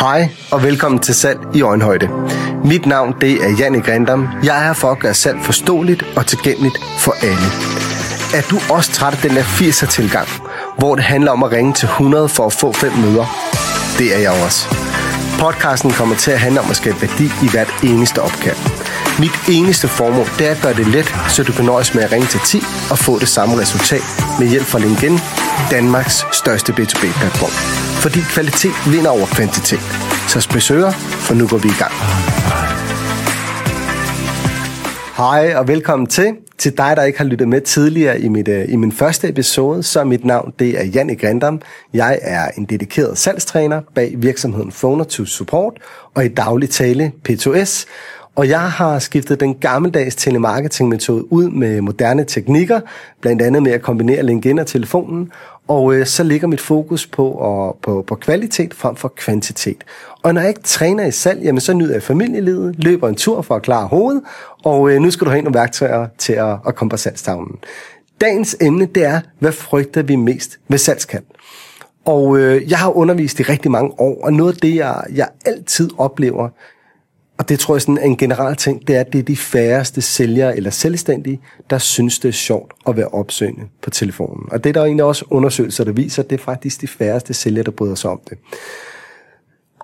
Hej og velkommen til Salg i Øjenhøjde. Mit navn det er Janne Grindam. Jeg er her for at gøre salg forståeligt og tilgængeligt for alle. Er du også træt af den der 80'er tilgang, hvor det handler om at ringe til 100 for at få fem møder? Det er jeg også. Podcasten kommer til at handle om at skabe værdi i hvert eneste opkald. Mit eneste formål det er at gøre det let, så du kan nøjes med at ringe til 10 og få det samme resultat med hjælp fra LinkedIn, Danmarks største B2B-platform. Fordi kvalitet vinder over kvantitet. Så spidsører, for nu går vi i gang. Hej og velkommen til. Til dig, der ikke har lyttet med tidligere i, mit, øh, i min første episode, så er mit navn det er Janne Grindam. Jeg er en dedikeret salgstræner bag virksomheden Phoner to Support og i daglig tale P2S. Og jeg har skiftet den gammeldags telemarketing-metode ud med moderne teknikker, blandt andet med at kombinere LinkedIn og telefonen, og øh, så ligger mit fokus på, og, på, på kvalitet frem for kvantitet. Og når jeg ikke træner i salg, jamen, så nyder jeg familielivet, løber en tur for at klare hovedet, og øh, nu skal du have nogle værktøjer til at, at komme på salgstavlen. Dagens emne, det er, hvad frygter vi mest ved salgskald? Og øh, jeg har undervist i rigtig mange år, og noget af det, jeg, jeg altid oplever, og det tror jeg sådan en generel ting, det er, at det er de færreste sælgere eller selvstændige, der synes, det er sjovt at være opsøgende på telefonen. Og det er der egentlig også undersøgelser, der viser, at det er faktisk de færreste sælgere, der bryder sig om det.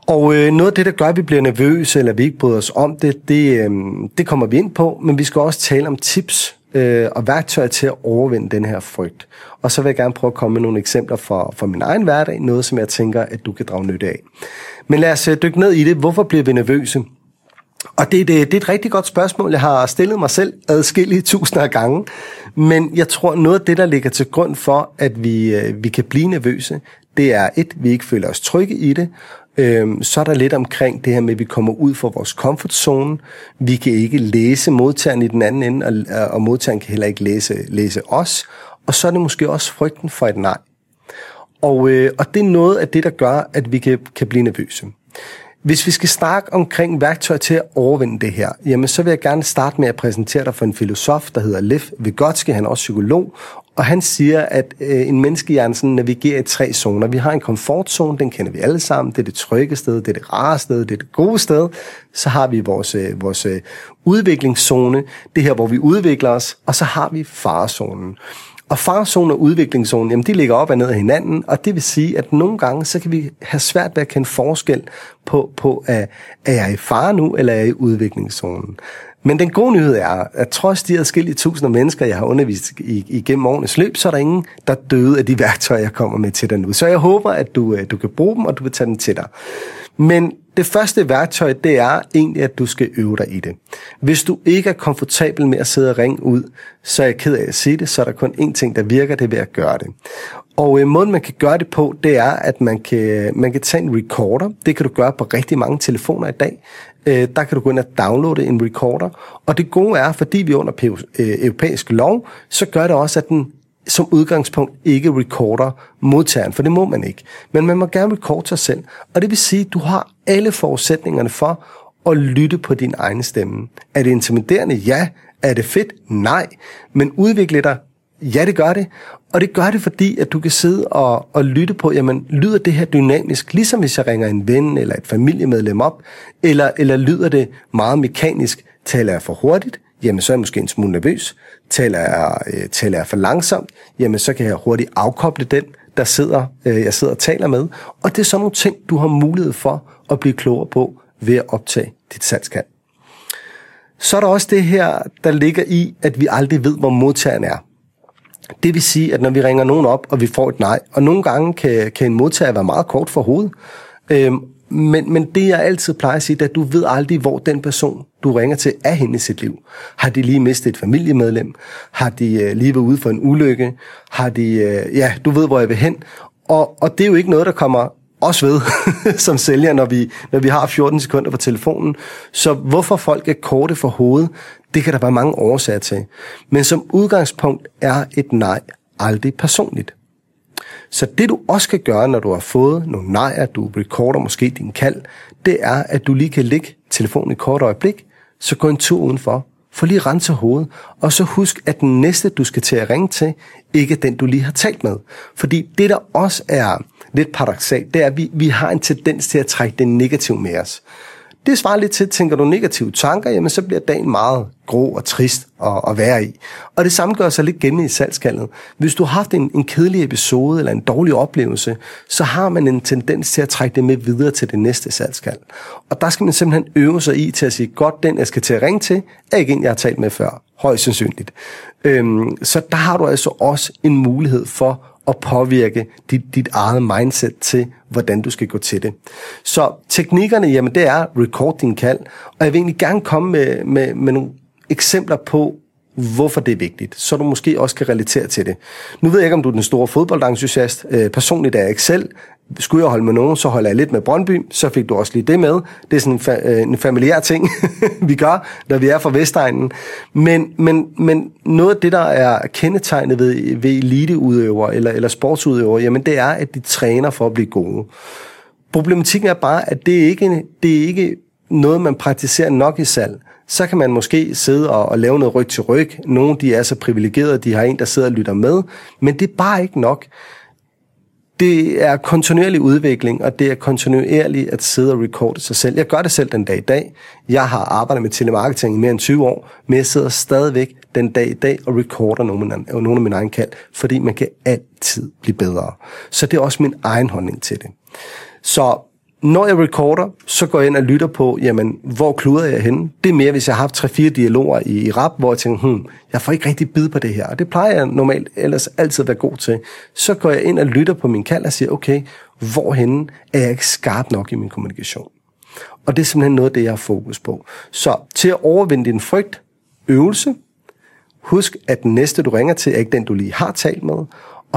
Og øh, noget af det, der gør, at vi bliver nervøse, eller vi ikke bryder os om det, det, øh, det kommer vi ind på, men vi skal også tale om tips øh, og værktøjer til at overvinde den her frygt. Og så vil jeg gerne prøve at komme med nogle eksempler fra, fra min egen hverdag, noget som jeg tænker, at du kan drage nytte af. Men lad os øh, dykke ned i det. Hvorfor bliver vi nervøse? Og det, det, det er et rigtig godt spørgsmål. Jeg har stillet mig selv adskillige tusinder af gange. Men jeg tror, noget af det, der ligger til grund for, at vi, øh, vi kan blive nervøse, det er et, vi ikke føler os trygge i det. Øhm, så er der lidt omkring det her med, at vi kommer ud fra vores comfort zone. Vi kan ikke læse modtageren i den anden ende, og, øh, og modtageren kan heller ikke læse, læse os. Og så er det måske også frygten for et nej. Og, øh, og det er noget af det, der gør, at vi kan, kan blive nervøse. Hvis vi skal snakke omkring værktøjer til at overvinde det her, jamen så vil jeg gerne starte med at præsentere dig for en filosof, der hedder Lev Vygotsky, han er også psykolog, og han siger, at øh, en menneskehjerne sådan navigerer i tre zoner. Vi har en komfortzone, den kender vi alle sammen, det er det trygge sted, det er det rare sted, det er det gode sted. Så har vi vores, øh, vores øh, udviklingszone, det her, hvor vi udvikler os, og så har vi farezonen. Og farzonen og udviklingszonen, jamen de ligger op og ned af hinanden, og det vil sige, at nogle gange, så kan vi have svært ved at kende forskel på, på at, er jeg i fare nu, eller er jeg i udviklingszonen. Men den gode nyhed er, at trods de adskillige tusinder mennesker, jeg har undervist i, igennem årenes løb, så er der ingen, der døde af de værktøjer, jeg kommer med til dig nu. Så jeg håber, at du, øh, du kan bruge dem, og du vil tage dem til dig. Men det første værktøj, det er egentlig, at du skal øve dig i det. Hvis du ikke er komfortabel med at sidde og ringe ud, så er jeg ked af at sige det, så er der kun én ting, der virker, det er ved at gøre det. Og øh, måden, man kan gøre det på, det er, at man kan, man kan tage en recorder. Det kan du gøre på rigtig mange telefoner i dag. Øh, der kan du gå ind og downloade en recorder. Og det gode er, fordi vi er under øh, europæisk lov, så gør det også, at den som udgangspunkt ikke recorder modtageren, for det må man ikke. Men man må gerne recorde sig selv, og det vil sige, at du har alle forudsætningerne for at lytte på din egen stemme. Er det intimiderende? Ja. Er det fedt? Nej. Men udvikle dig? Ja, det gør det. Og det gør det, fordi at du kan sidde og, og lytte på, jamen, lyder det her dynamisk, ligesom hvis jeg ringer en ven eller et familiemedlem op, eller, eller lyder det meget mekanisk, taler jeg for hurtigt, jamen så er jeg måske en smule nervøs. Taler jeg, øh, taler jeg for langsomt, jamen så kan jeg hurtigt afkoble den, der sidder, øh, jeg sidder og taler med. Og det er sådan nogle ting, du har mulighed for at blive klogere på ved at optage dit salgskald. Så er der også det her, der ligger i, at vi aldrig ved, hvor modtageren er. Det vil sige, at når vi ringer nogen op, og vi får et nej, og nogle gange kan, kan en modtager være meget kort for hovedet, øhm, men, men det jeg altid plejer at sige, det er, at du ved aldrig, hvor den person, du ringer til, er henne i sit liv. Har de lige mistet et familiemedlem? Har de øh, lige været ude for en ulykke? Har de, øh, ja, du ved, hvor jeg vil hen. Og, og det er jo ikke noget, der kommer os ved som sælger, når vi, når vi har 14 sekunder på telefonen. Så hvorfor folk er korte for hovedet, det kan der være mange årsager til. Men som udgangspunkt er et nej aldrig personligt. Så det du også kan gøre, når du har fået nogle nejer, du recorder måske din kald, det er, at du lige kan lægge telefonen i kort øjeblik, så gå en tur udenfor, få lige rense hovedet, og så husk, at den næste, du skal til at ringe til, ikke er den, du lige har talt med. Fordi det, der også er lidt paradoxalt, det er, at vi, vi har en tendens til at trække det negative med os. Det svarer lidt til, tænker du negative tanker, jamen så bliver dagen meget grå og trist at, at være i. Og det samme gør sig lidt gennem i salgskaldet. Hvis du har haft en, en kedelig episode eller en dårlig oplevelse, så har man en tendens til at trække det med videre til det næste salgskald. Og der skal man simpelthen øve sig i til at sige, godt, den jeg skal til at ringe til, er ikke en, jeg har talt med før. Højst sandsynligt. Øhm, så der har du altså også en mulighed for at påvirke dit, dit eget mindset til, hvordan du skal gå til det. Så teknikkerne, jamen det er record din kald, og jeg vil egentlig gerne komme med, med, med nogle eksempler på, hvorfor det er vigtigt, så du måske også kan relatere til det. Nu ved jeg ikke, om du er den store fodboldentusiast. Øh, personligt er jeg ikke selv. Skulle jeg holde med nogen, så holder jeg lidt med Brøndby, så fik du også lige det med. Det er sådan en, fa- øh, en familiær ting, vi gør, når vi er fra Vestegnen. Men, men, men noget af det, der er kendetegnet ved, ved eliteudøvere eller, eller sportsudøvere, jamen det er, at de træner for at blive gode. Problematikken er bare, at det er ikke, det er ikke noget, man praktiserer nok i salg så kan man måske sidde og, og lave noget ryg til ryg. Nogle de er så privilegerede, de har en, der sidder og lytter med, men det er bare ikke nok. Det er kontinuerlig udvikling, og det er kontinuerligt at sidde og recorde sig selv. Jeg gør det selv den dag i dag. Jeg har arbejdet med telemarketing i mere end 20 år, men jeg sidder stadigvæk den dag i dag og recorder nogle af, nogle af mine egne kald, fordi man kan altid blive bedre. Så det er også min egen holdning til det. Så når jeg recorder, så går jeg ind og lytter på, jamen, hvor kluder jeg henne? Det er mere, hvis jeg har haft 3-4 dialoger i, i rap, hvor jeg tænker, hmm, jeg får ikke rigtig bid på det her. Og det plejer jeg normalt ellers altid at være god til. Så går jeg ind og lytter på min kald og siger, okay, hvorhenne er jeg ikke skarp nok i min kommunikation? Og det er simpelthen noget af det, jeg har fokus på. Så til at overvinde din frygt, øvelse, husk, at den næste, du ringer til, er ikke den, du lige har talt med,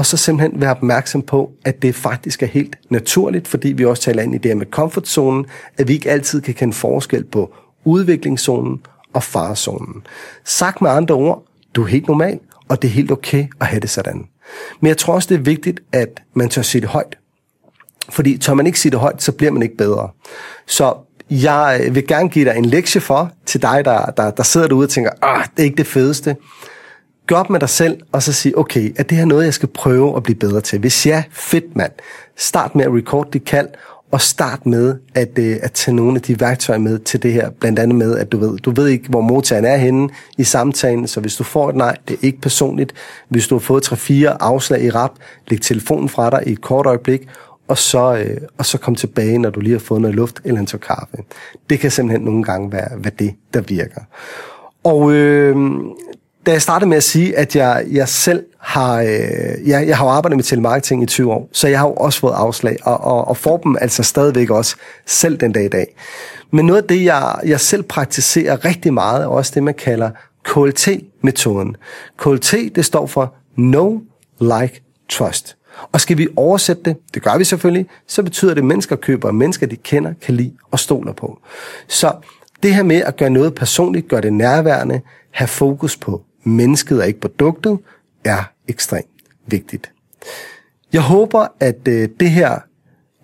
og så simpelthen være opmærksom på, at det faktisk er helt naturligt, fordi vi også taler ind i det her med komfortzonen, at vi ikke altid kan kende forskel på udviklingszonen og farezonen. Sagt med andre ord, du er helt normal, og det er helt okay at have det sådan. Men jeg tror også, det er vigtigt, at man tør sige det højt. Fordi tør man ikke sige det højt, så bliver man ikke bedre. Så jeg øh, vil gerne give dig en lektie for, til dig, der, der, der sidder derude og tænker, ah, det er ikke det fedeste gør op med dig selv, og så sige, okay, er det her noget, jeg skal prøve at blive bedre til? Hvis ja, fedt mand. Start med at record dit kald, og start med at, øh, at tage nogle af de værktøjer med til det her. Blandt andet med, at du ved, du ved ikke, hvor modtageren er henne i samtalen, så hvis du får et nej, det er ikke personligt. Hvis du har fået 3-4 afslag i rap, læg telefonen fra dig i et kort øjeblik, og så, øh, og så kom tilbage, når du lige har fået noget luft eller en tår kaffe. Det kan simpelthen nogle gange være, hvad det, der virker. Og øh, da jeg startede med at sige, at jeg, jeg selv har, øh, jeg, jeg har arbejdet med telemarketing i 20 år, så jeg har jo også fået afslag, og, og, og får dem altså stadigvæk også, selv den dag i dag. Men noget af det, jeg, jeg selv praktiserer rigtig meget, er også det, man kalder KLT-metoden. KLT, det står for No, Like, Trust. Og skal vi oversætte det, det gør vi selvfølgelig, så betyder det, at mennesker køber mennesker, de kender, kan lide og stoler på. Så det her med at gøre noget personligt, gøre det nærværende, have fokus på mennesket og ikke produktet, er ekstremt vigtigt. Jeg håber, at øh, det her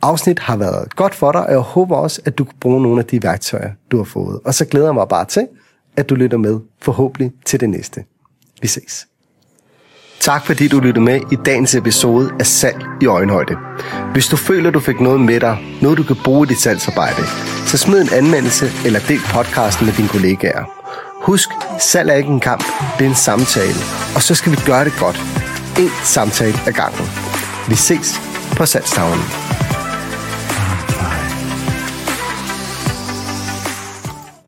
afsnit har været godt for dig, og jeg håber også, at du kan bruge nogle af de værktøjer, du har fået. Og så glæder jeg mig bare til, at du lytter med forhåbentlig til det næste. Vi ses. Tak fordi du lyttede med i dagens episode af Salg i Øjenhøjde. Hvis du føler, du fik noget med dig, noget du kan bruge i dit salgsarbejde, så smid en anmeldelse eller del podcasten med dine kollegaer. Husk, salg er ikke en kamp, det er en samtale. Og så skal vi gøre det godt. En samtale ad gangen. Vi ses på salgstavlen.